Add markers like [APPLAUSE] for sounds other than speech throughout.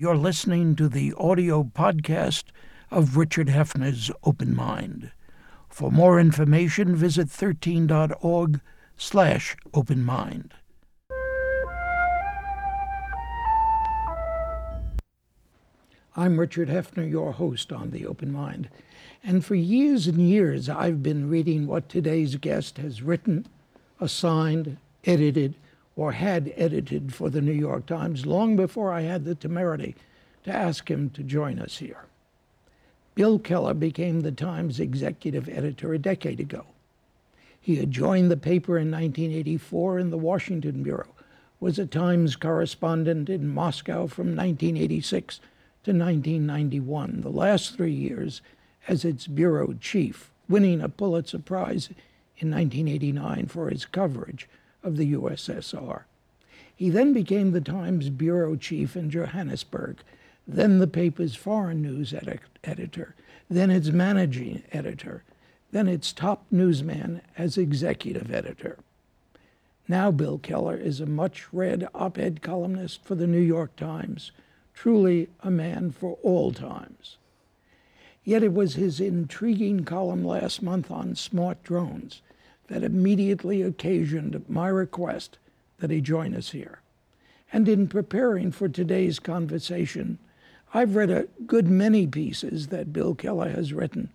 You're listening to the audio podcast of Richard Heffner's Open Mind. For more information, visit 13.org slash open mind. I'm Richard Heffner, your host on The Open Mind. And for years and years, I've been reading what today's guest has written, assigned, edited, or had edited for the New York Times long before I had the temerity to ask him to join us here. Bill Keller became the Times executive editor a decade ago. He had joined the paper in 1984 in the Washington Bureau, was a Times correspondent in Moscow from 1986 to 1991, the last three years as its bureau chief, winning a Pulitzer Prize in 1989 for his coverage of the USSR. He then became the Times bureau chief in Johannesburg, then the paper's foreign news edit- editor, then its managing editor, then its top newsman as executive editor. Now, Bill Keller is a much read op ed columnist for the New York Times, truly a man for all times. Yet it was his intriguing column last month on smart drones that immediately occasioned my request that he join us here. And in preparing for today's conversation, I've read a good many pieces that Bill Keller has written,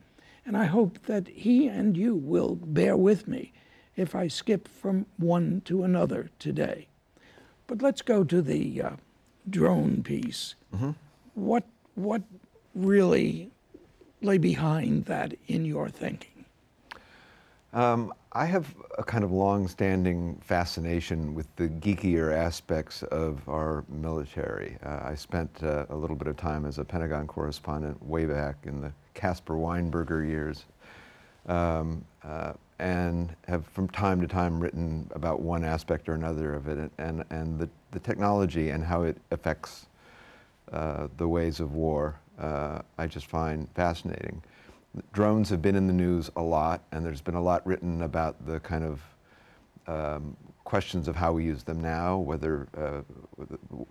and I hope that he and you will bear with me if I skip from one to another today. But let's go to the uh, drone piece. Mm-hmm. What what really lay behind that in your thinking? Um, I have a kind of long-standing fascination with the geekier aspects of our military. Uh, I spent uh, a little bit of time as a Pentagon correspondent way back in the Caspar Weinberger years, um, uh, and have from time to time written about one aspect or another of it, and, and the, the technology and how it affects uh, the ways of war. Uh, I just find fascinating drones have been in the news a lot, and there's been a lot written about the kind of um, questions of how we use them now, whether uh,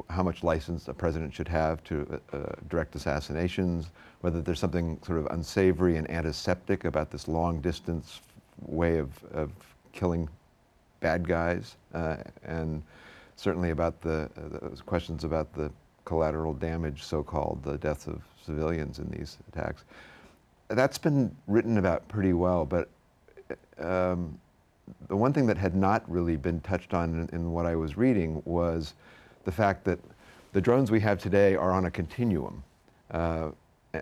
how much license a president should have to uh, uh, direct assassinations, whether there's something sort of unsavory and antiseptic about this long distance way of, of killing bad guys, uh, and certainly about the uh, questions about the collateral damage, so-called, the deaths of civilians in these attacks that's been written about pretty well, but um, the one thing that had not really been touched on in, in, what I was reading was the fact that the drones we have today are on a continuum. Uh,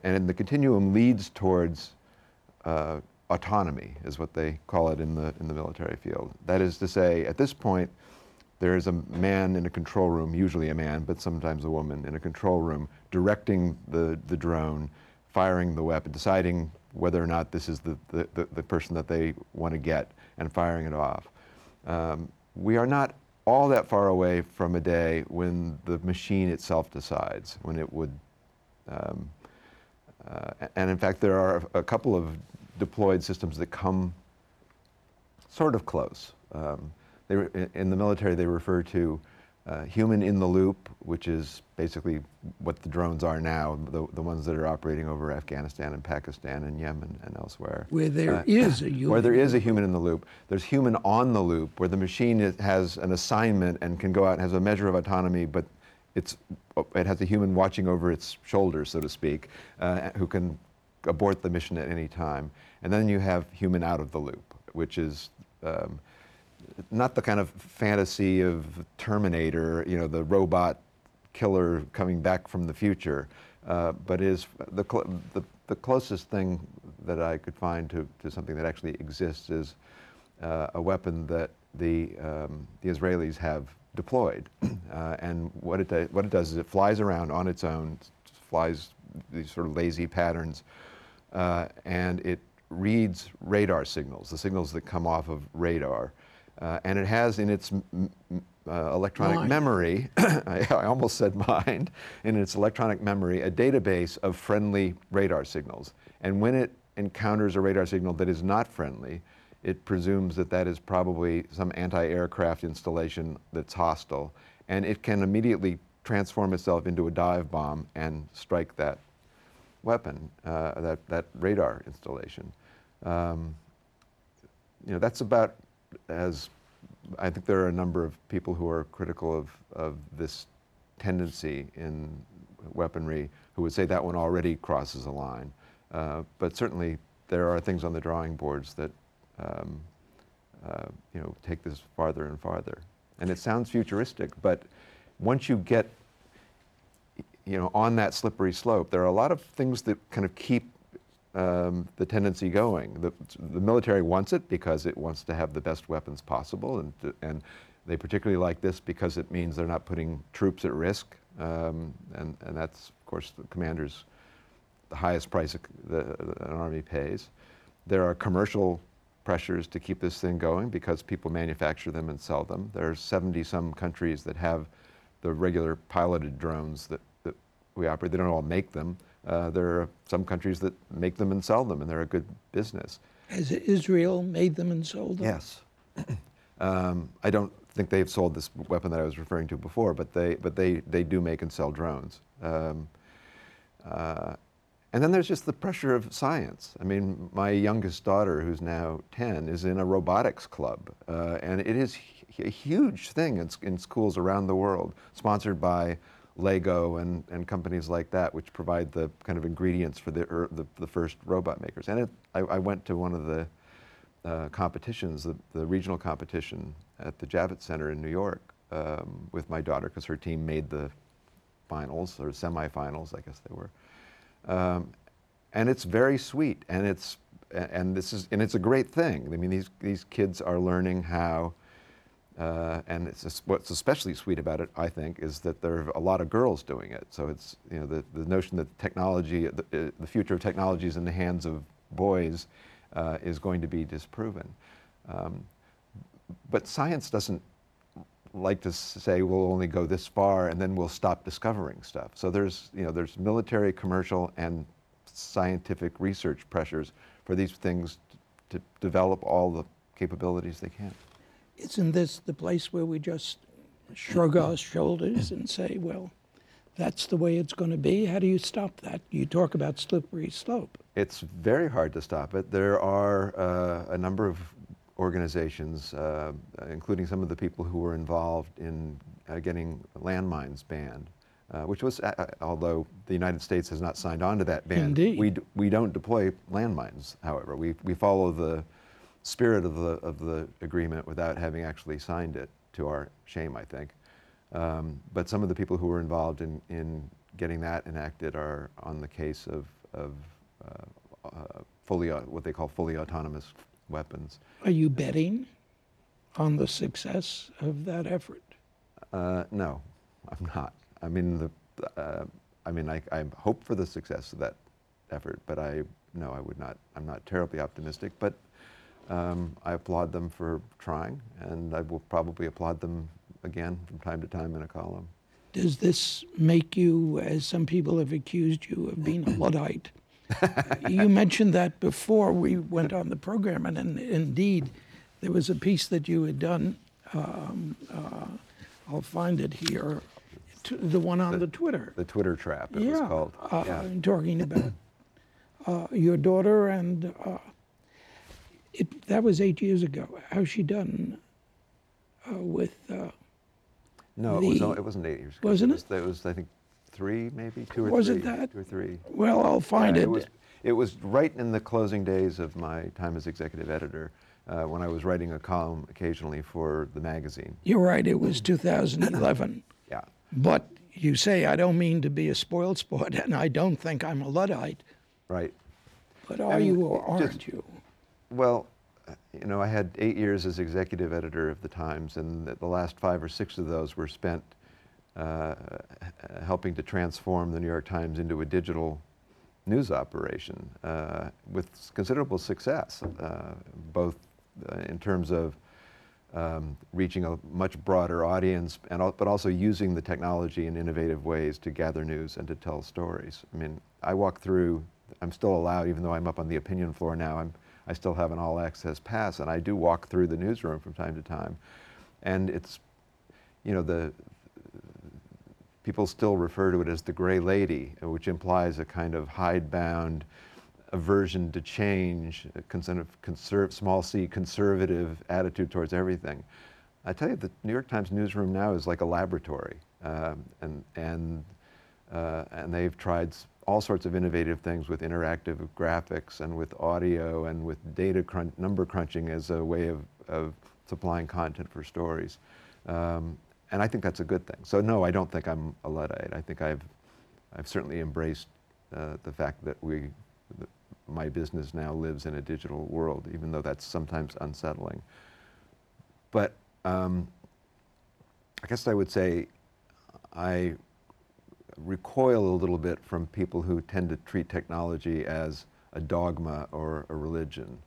and the continuum leads towards uh, autonomy, is what they call it in the, in the military field. That is to say, at this point, there is a man in a control room, usually a man, but sometimes a woman, in a control room, directing the, the drone firing the weapon, deciding whether or not this is the, the, the, the person that they want to get and firing it off. Um, we are not all that far away from a day when the machine itself decides, when it would. Um, uh, and in fact, there are a couple of deployed systems that come sort of close. Um, they, in the military, they refer to uh, human in the loop, which is basically what the drones are now, the, the ones that are operating over Afghanistan and Pakistan and Yemen and elsewhere. Where there uh, is a human. Where there is a human in the loop. There's human on the loop, where the machine is, has an assignment and can go out and has a measure of autonomy, but it's, it has a human watching over its shoulders, so to speak, uh, who can abort the mission at any time. And then you have human out of the loop, which is um, not the kind of fantasy of Terminator, you know, the robot killer coming back from the future, uh, but is the, the, the, closest thing that I could find to, to something that actually exists is uh, a weapon that the, um, the Israelis have deployed. [CLEARS THROAT] Uh, and what it, what it does is it flies around on its own, flies these sort of lazy patterns, uh, and it reads radar signals, the signals that come off of radar. Uh, and it has in its uh, electronic mind. memory, [COUGHS] I, I, almost said mind, [LAUGHS] in its electronic memory, a database of friendly radar signals. And when it encounters a radar signal that is not friendly, it presumes that that is probably some anti-aircraft installation that's hostile. And it can immediately transform itself into a dive bomb and strike that weapon, uh, that, that radar installation. Um, you know, that's about as, I think there are a number of people who are critical of, of this tendency in weaponry who would say that one already crosses a line. Uh, but certainly there are things on the drawing boards that um, uh, you know, take this farther and farther. And it sounds futuristic, but once you get you know, on that slippery slope, there are a lot of things that kind of keep um, the tendency going. The, the, military wants it because it wants to have the best weapons possible, and, and they particularly like this because it means they're not putting troops at risk, um, and, and that's, of course, the commander's the highest price the, an army pays. There are commercial pressures to keep this thing going because people manufacture them and sell them. There are 70 some countries that have the regular piloted drones that, that we operate. They don't all make them. Uh, there are some countries that make them and sell them, and they're a good business. Has Israel made them and sold them? Yes. [CLEARS THROAT] um, I don't think they've sold this weapon that I was referring to before, but they, but they, they do make and sell drones. Um, uh, and then there's just the pressure of science. I mean, my youngest daughter, who's now 10, is in a robotics club. Uh, and it is a huge thing in, in, schools around the world, sponsored by Lego and, and companies like that, which provide the kind of ingredients for the, er, the, the, first robot makers. And it, I, I, went to one of the uh, competitions, the, the, regional competition at the Javits Center in New York um, with my daughter, because her team made the finals, or semifinals, I guess they were. Um, and it's very sweet, and it's and this is and it's a great thing. I mean, these these kids are learning how, uh, and it's what's especially sweet about it, I think, is that there are a lot of girls doing it. So it's you know the, the notion that technology, the, uh, the future of technology is in the hands of boys, uh, is going to be disproven. Um, but science doesn't like to say we'll only go this far and then we'll stop discovering stuff. So there's, you know, there's military, commercial, and scientific research pressures for these things to develop all the capabilities they can. Isn't this the place where we just shrug our shoulders and say, well, that's the way it's going to be? How do you stop that? You talk about slippery slope. It's very hard to stop it. There are uh, a number of organizations, uh, including some of the people who were involved in uh, getting landmines banned, uh, which was, uh, uh, although the United States has not signed on to that ban, Indeed. we, we don't deploy landmines, however. We, we follow the spirit of the, of the agreement without having actually signed it, to our shame, I think. Um, but some of the people who were involved in, in getting that enacted are on the case of, of uh, fully, what they call fully autonomous weapons. Are you betting on the success of that effort? Uh, no, I'm not. I mean, the, uh, I mean, I, I hope for the success of that effort, but I no, I would not. I'm not terribly optimistic, but um, I applaud them for trying, and I will probably applaud them again from time to time in a column. Does this make you, as some people have accused you of being a Luddite, [LAUGHS] you mentioned that before we went on the program, and, and indeed, there was a piece that you had done. Um, uh, I'll find it here, the one on the, the, Twitter. The Twitter trap, it yeah, was called. Uh, yeah. Talking about uh, your daughter, and uh, it, that was eight years ago. How's she done uh, with? Uh, no, the, it, was, it wasn't eight years ago. Wasn't it? Was, it was, I think, three, maybe two or was three. Was it that? Two or three. Well, I'll find yeah, it. It was, it was right in the closing days of my time as executive editor. Uh, when I was writing a column occasionally for the magazine. You're right, it was 2011. [COUGHS] yeah. But you say, I don't mean to be a spoiled sport, [LAUGHS] and I don't think I'm a Luddite. Right. But are you or aren't just, you? Well, you know, I had eight years as executive editor of the Times, and the last five or six of those were spent uh, helping to transform the New York Times into a digital news operation uh, with considerable success, uh, both uh, in terms of um, reaching a much broader audience, and, but also using the technology in innovative ways to gather news and to tell stories. I mean, I walk through, I'm still allowed, even though I'm up on the opinion floor now, I'm, I still have an all access pass, and I do walk through the newsroom from time to time. And it's, you know, the, people still refer to it as the gray lady, which implies a kind of hidebound aversion to change, a conserv- small c conservative attitude towards everything. I tell you, the New York Times newsroom now is like a laboratory, um, and and uh, and they've tried all sorts of innovative things with interactive graphics and with audio and with data number crunching as a way of, of supplying content for stories. Um, and I think that's a good thing. So no, I don't think I'm a Luddite. I think I've, I've certainly embraced uh, the fact that we, that my business now lives in a digital world, even though that's sometimes unsettling. But um, I guess I would say I recoil a little bit from people who tend to treat technology as a dogma or a religion.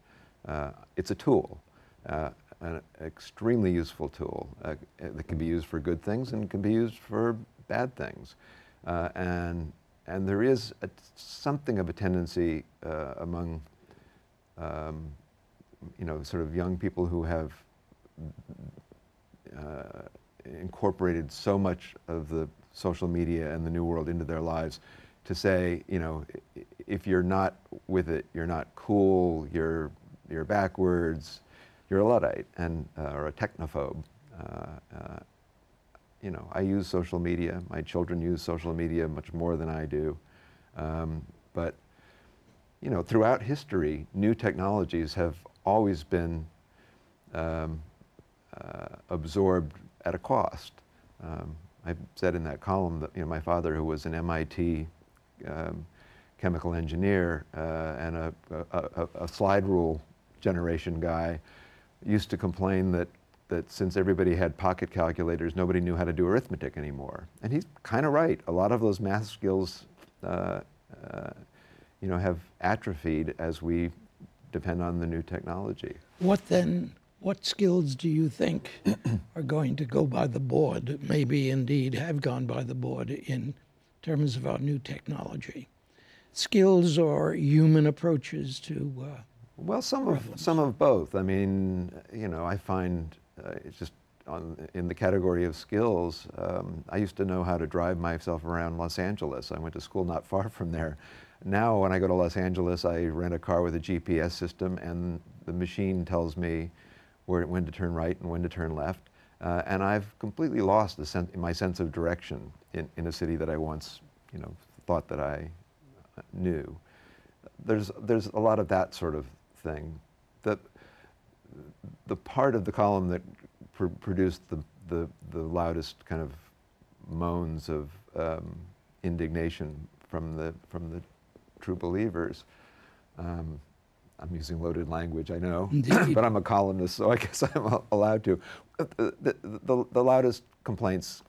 Uh, it's a tool, uh, an extremely useful tool uh, that can be used for good things and can be used for bad things. Uh, and, and there is a, something of a tendency uh, among um, you know, sort of young people who have uh, incorporated so much of the social media and the new world into their lives to say, you know, if you're not with it, you're not cool, you're, you're backwards, you're a Luddite and, uh, or a technophobe. Uh, uh, you know, I use social media. My children use social media much more than I do. Um, but, you know, throughout history, new technologies have always been um, uh, absorbed at a cost. Um, I said in that column that you know, my father, who was an MIT um, chemical engineer uh, and a, a, a, slide rule generation guy, used to complain that, that since everybody had pocket calculators, nobody knew how to do arithmetic anymore. And he's kind of right. A lot of those math skills uh, uh, you know, have atrophied as we depend on the new technology. What then what skills do you think [CLEARS THROAT] are going to go by the board, maybe indeed have gone by the board in terms of our new technology? Skills or human approaches to uh, well, some of some of both. I mean, you know, I find uh, it's just on, in the category of skills. Um, I used to know how to drive myself around Los Angeles. I went to school not far from there. Now, when I go to Los Angeles, I rent a car with a GPS system, and the machine tells me where, when to turn right and when to turn left. Uh, and I've completely lost sen- my sense of direction in, in a city that I once, you know, thought that I uh, knew. There's, there's a lot of that sort of thing. The, the part of the column that pr- produced the, the, the loudest kind of moans of um, indignation from the, from the true believers um, I'm using loaded language, I know, [CLEARS THROAT] but I'm a columnist, so I [LAUGHS] guess I'm allowed to. The, the, the, the loudest complaints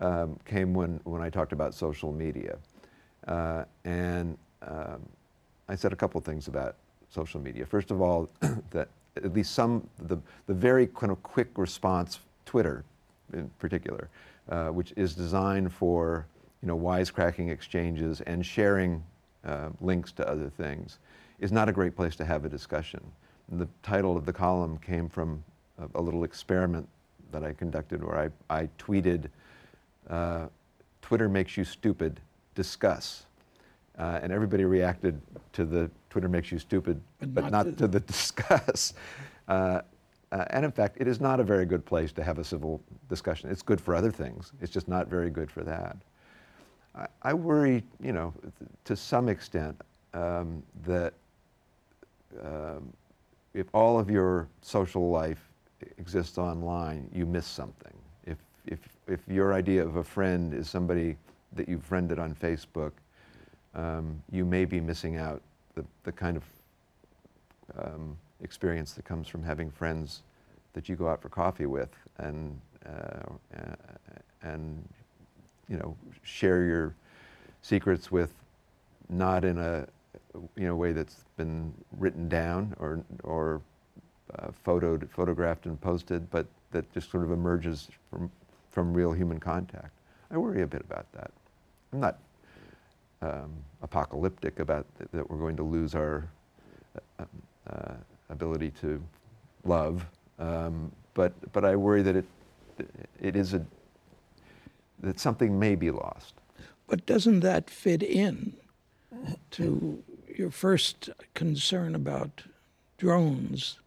um, came when, when I talked about social media. Uh, and um, I said a couple things about social media. First of all, [CLEARS THROAT] that at least some, the, the very kind of quick response, Twitter in particular, uh, which is designed for you know, wisecracking exchanges and sharing uh, links to other things is not a great place to have a discussion. And the title of the column came from a, a little experiment that I conducted where I, I tweeted, uh, Twitter makes you stupid, discuss. Uh, and everybody reacted to the Twitter makes you stupid, but, but not, not, to, the [LAUGHS] discuss. Uh, uh, and in fact, it is not a very good place to have a civil discussion. It's good for other things. It's just not very good for that. I, I worry, you know, to some extent, um, that um, if all of your social life exists online, you miss something. If, if, if your idea of a friend is somebody that you've friended on Facebook, um, you may be missing out the, the kind of um, experience that comes from having friends that you go out for coffee with and, uh, and you know, share your secrets with not in a you know, way that's been written down or, or uh, photoed, photographed and posted, but that just sort of emerges from, from real human contact. I worry a bit about that. I'm not um, apocalyptic about th- that we're going to lose our uh, uh, ability to love, um, but, but I worry that it, it is a, that something may be lost. But doesn't that fit in to your first concern about drones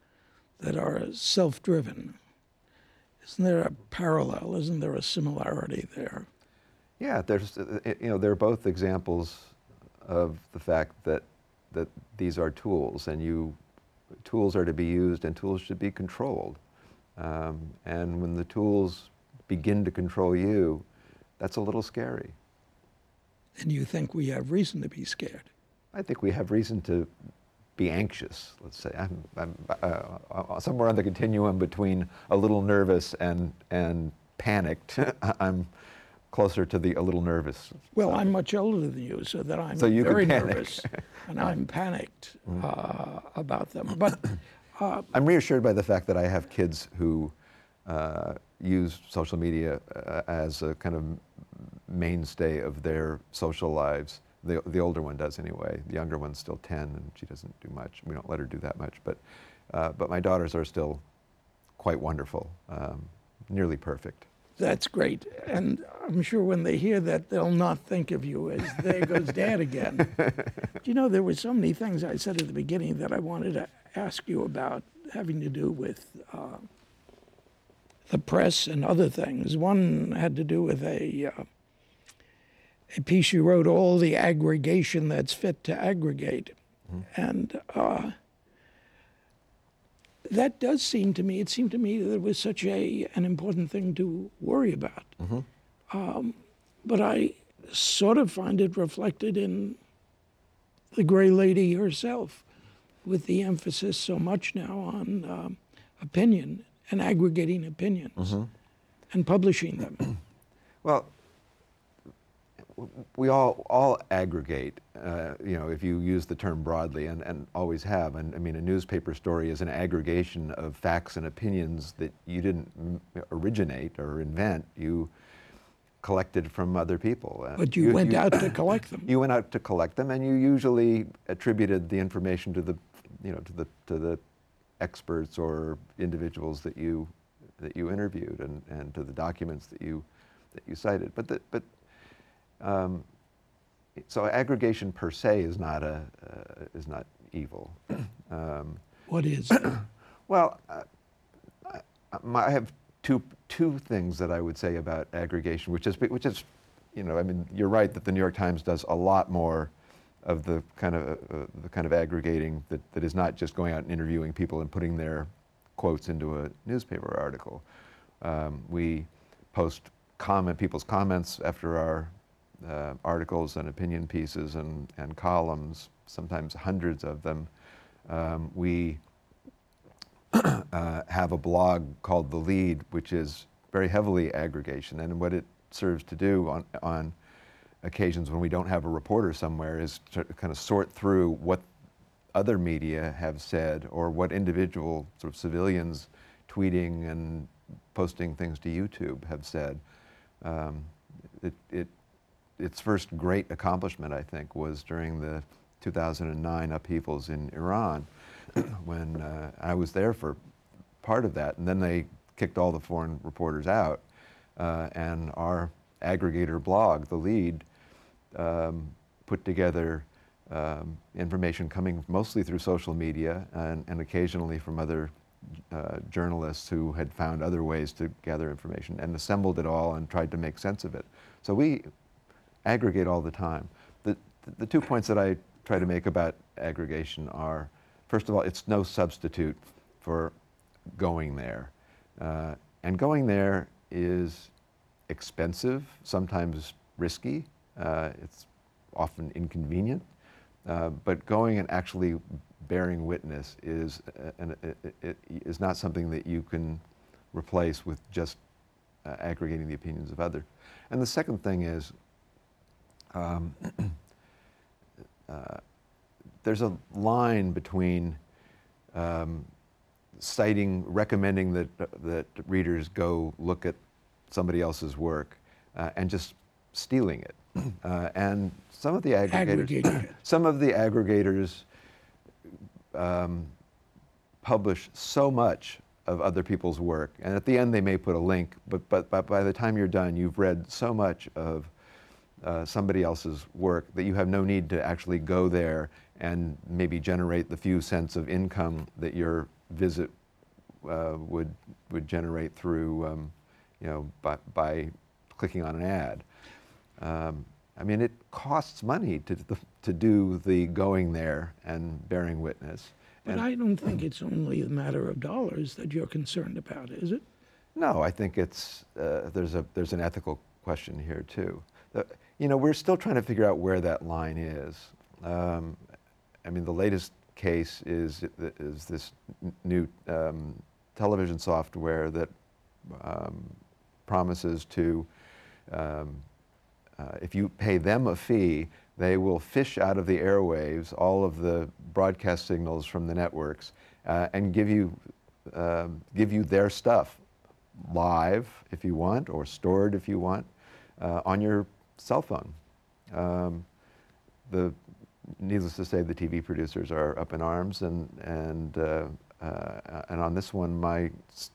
that are self driven? Isn't there a parallel? Isn't there a similarity there? Yeah, there's, uh, you know, they're both examples of the fact that, that these are tools and you, tools are to be used and tools should be controlled. Um, and when the tools begin to control you, that's a little scary. And you think we have reason to be scared? I think we have reason to be anxious, let's say. I'm, I'm uh, uh somewhere on the continuum between a little nervous and, and panicked. [LAUGHS] I'm closer to the a little nervous. Well, I'm much older than you, so that I'm so you very nervous, and I'm [LAUGHS] panicked mm. uh, about them. But uh, I'm reassured by the fact that I have kids who uh, use social media uh, as a kind of mainstay of their social lives. The, the older one does anyway. The younger one's still 10 and she doesn't do much. We don't let her do that much. But, uh, but my daughters are still quite wonderful, um, nearly perfect. That's great. And I'm sure when they hear that, they'll not think of you as there goes dad again. [LAUGHS] you know, there were so many things I said at the beginning that I wanted to ask you about having to do with uh, the press and other things. One had to do with a. Uh, a piece you wrote, all the aggregation that's fit to aggregate. Mm-hmm. And uh, that does seem to me, it seemed to me that it was such a, an important thing to worry about. Mm-hmm. Um, but I sort of find it reflected in the Gray Lady herself, with the emphasis so much now on um, opinion and aggregating opinions mm-hmm. and publishing them. well, we all all aggregate. Uh, you know, if you use the term broadly, and, and always have. And I mean, a newspaper story is an aggregation of facts and opinions that you didn't originate or invent. You collected from other people. Uh, but you, you went you, out to [COUGHS] collect them. You went out to collect them, and you usually attributed the information to the, you know, to the to the experts or individuals that you that you interviewed, and, and to the documents that you that you cited. But the, but um, so aggregation per se is not a uh, is not evil. [CLEARS THROAT] Um, what is? [CLEARS THROAT] well, uh, I, I, have two two things that I would say about aggregation, which is which is, you know, I mean, you're right that the New York Times does a lot more of the kind of uh, the kind of aggregating that, that is not just going out and interviewing people and putting their quotes into a newspaper article. Um, we post comment people's comments after our uh, articles and opinion pieces and, and columns, sometimes hundreds of them. Um, we [CLEARS THROAT] uh, have a blog called The Lede, which is very heavily aggregation. And what it serves to do on, on occasions when we don't have a reporter somewhere is to kind of sort through what other media have said or what individual sort of civilians tweeting and posting things to YouTube have said. Um, it, it its first great accomplishment, I think, was during the 2009 upheavals in Iran, [CLEARS THROAT] when uh, I was there for part of that, and then they kicked all the foreign reporters out, uh, and our aggregator blog, The Lede, um, put together um, information coming mostly through social media and, and occasionally from other uh, journalists who had found other ways to gather information and assembled it all and tried to make sense of it. So we aggregate all the time. The, the two points that I try to make about aggregation are, first of all, it's no substitute for going there. Uh, and going there is expensive, sometimes risky, uh, it's often inconvenient, uh, but going and actually bearing witness is, uh, an, it, it is not something that you can replace with just uh, aggregating the opinions of others. And the second thing is um, [CLEARS THROAT] uh, there's a line between um, citing, recommending that, uh, that readers go look at somebody else's work uh, and just stealing it. [CLEARS THROAT] Uh, and some of the aggregators, [CLEARS THROAT] some of the aggregators um, publish so much of other people's work. And at the end, they may put a link, but, but, but by the time you're done, you've read so much of uh, somebody else's work that you have no need to actually go there and maybe generate the few cents of income that your visit uh, would, would generate through, um, you know, by, by clicking on an ad. Um, I mean, it costs money to, to do the going there and bearing witness. But And- I don't think it's only a matter of dollars that you're concerned about, is it? No, I think it's, uh, there's, a, there's an ethical question here too. The- you know, we're still trying to figure out where that line is. Um, I mean, the latest case is, is this new um, television software that um, promises to, um, uh, if you pay them a fee, they will fish out of the airwaves all of the broadcast signals from the networks uh, and give you, um, give you their stuff live if you want, or stored if you want, uh, on your cell phone. Um, the, needless to say, the TV producers are up in arms, and and uh, uh, and on this one, my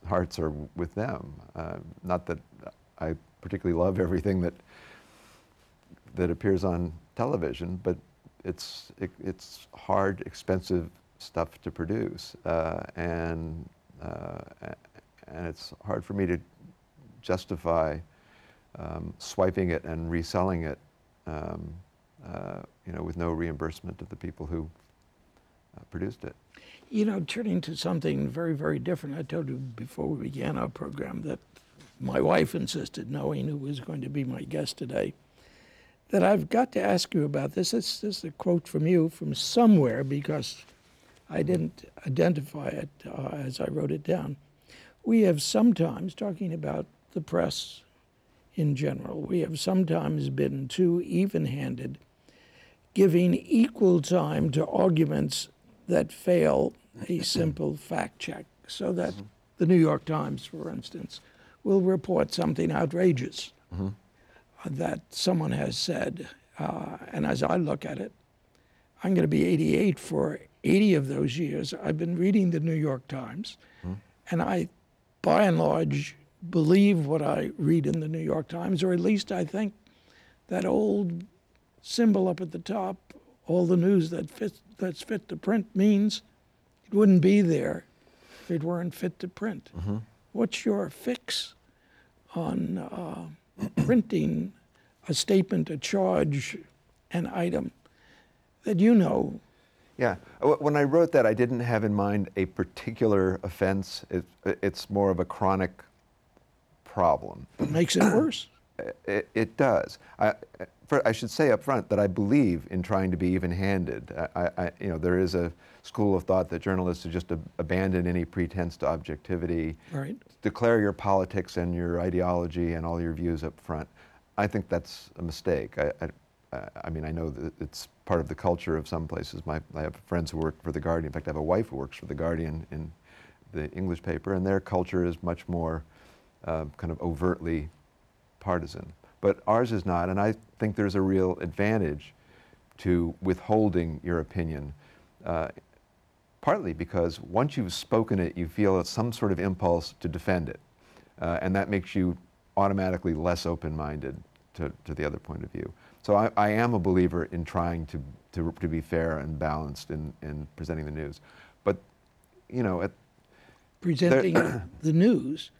hearts are with them. Uh, not that I particularly love everything that that appears on television, but it's it, it's hard, expensive stuff to produce, uh, and uh, and it's hard for me to justify um, swiping it and reselling it, um, uh, you know, with no reimbursement to the people who uh, produced it. You know, turning to something very, very different, I told you before we began our program that my wife insisted, knowing who was going to be my guest today, that I've got to ask you about this. This, this is a quote from you from somewhere because I didn't identify it uh, as I wrote it down. We have sometimes, talking about the press in general, we have sometimes been too even handed, giving equal time to arguments that fail a [LAUGHS] simple fact check. So that the New York Times, for instance, will report something outrageous uh, that someone has said. Uh, and as I look at it, I'm going to be 88 for 80 of those years. I've been reading the New York Times, and I, by and large, believe what I read in the New York Times, or at least I think that old symbol up at the top, all the news that fits, that's fit to print, means it wouldn't be there if it weren't fit to print. What's your fix on uh, [CLEARS THROAT] printing a statement, a charge, an item that you know Yeah. When I wrote that, I didn't have in mind a particular offense. It, it's more of a chronic problem. It makes it worse? [CLEARS THROAT] It, it does. I, for, I should say up front that I believe in trying to be even-handed. I, I, you know, there is a school of thought that journalists should just ab- abandon any pretense to objectivity, Right. declare your politics and your ideology and all your views up front. I think that's a mistake. I, I, I mean, I know that it's part of the culture of some places. My, I have friends who work for The Guardian. In fact, I have a wife who works for The Guardian in the English paper, and their culture is much more uh, kind of overtly partisan. But ours is not, and I think there's a real advantage to withholding your opinion. Uh, partly because once you've spoken it, you feel some sort of impulse to defend it. Uh, and that makes you automatically less open minded to, to the other point of view. So I, I am a believer in trying to, to, to be fair and balanced in, in presenting the news. But, you know, at, Presenting the news,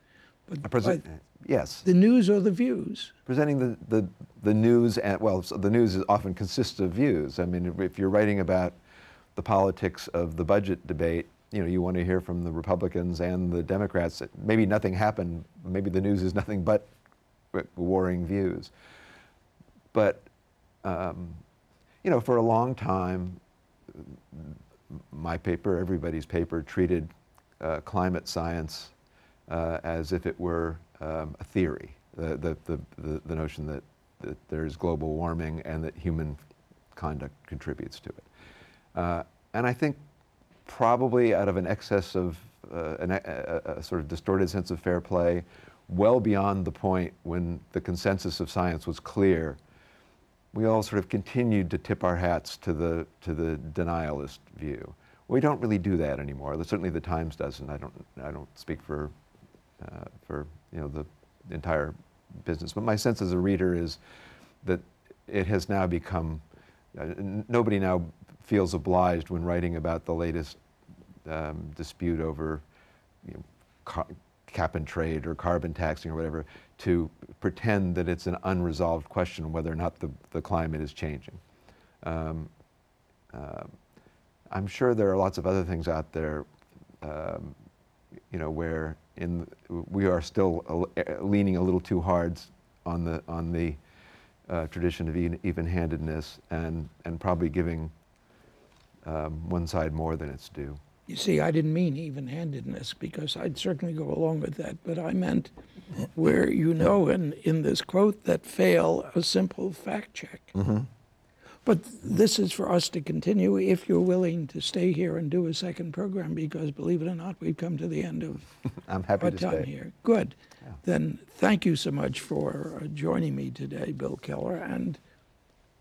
but by yes, the news or the views. presenting the, the, the news, and, well, so the news is often consists of views. I mean, if you're writing about the politics of the budget debate, you know, you want to hear from the Republicans and the Democrats. Maybe nothing happened. Maybe the news is nothing but warring views. But, um, you know, for a long time, my paper, everybody's paper, treated uh, climate science as if it were um, a theory. The, the, the, the, notion that, that there's global warming and that human conduct contributes to it. Uh, and I think probably out of an excess of uh, an, a, a, a sort of distorted sense of fair play, well beyond the point when the consensus of science was clear, we all sort of continued to tip our hats to the, to the denialist view. We don't really do that anymore. Certainly, the Times doesn't. I don't. I don't speak for uh, for you know the entire business, but my sense as a reader is that it has now become. Uh, nobody now feels obliged when writing about the latest um, dispute over you know, ca- cap and trade or carbon taxing or whatever to pretend that it's an unresolved question whether or not the, the climate is changing. Um, um, I'm sure there are lots of other things out there, um, you know, where in we are still leaning a little too hard on the on the uh, tradition of even, even-handedness and and probably giving um, one side more than it's due. You see, I didn't mean even-handedness because I'd certainly go along with that, but I meant where you know in, in this quote that fail a simple fact check. Mm-hmm. But this is for us to continue if you're willing to stay here and do a second program because believe it or not, we've come to the end of [LAUGHS] I'm happy our to time stay. here. Good. Yeah. Then thank you so much for uh, joining me today, Bill Keller, and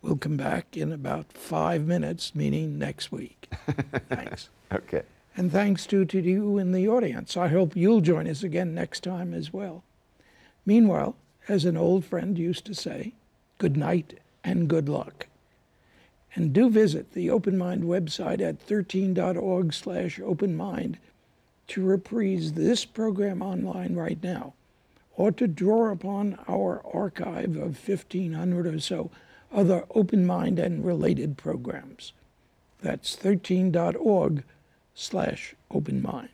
we'll come back in about five minutes, meaning next week. [LAUGHS] Thanks. Okay. And thanks to, to you in the audience. I hope you'll join us again next time as well. Meanwhile, as an old friend used to say, good night and good luck. And do visit the Open Mind website at 13.org slash openmind to reprise this program online right now, or to draw upon our archive of 1,500 or so other Open Mind and related programs. That's 13.org slash open mind.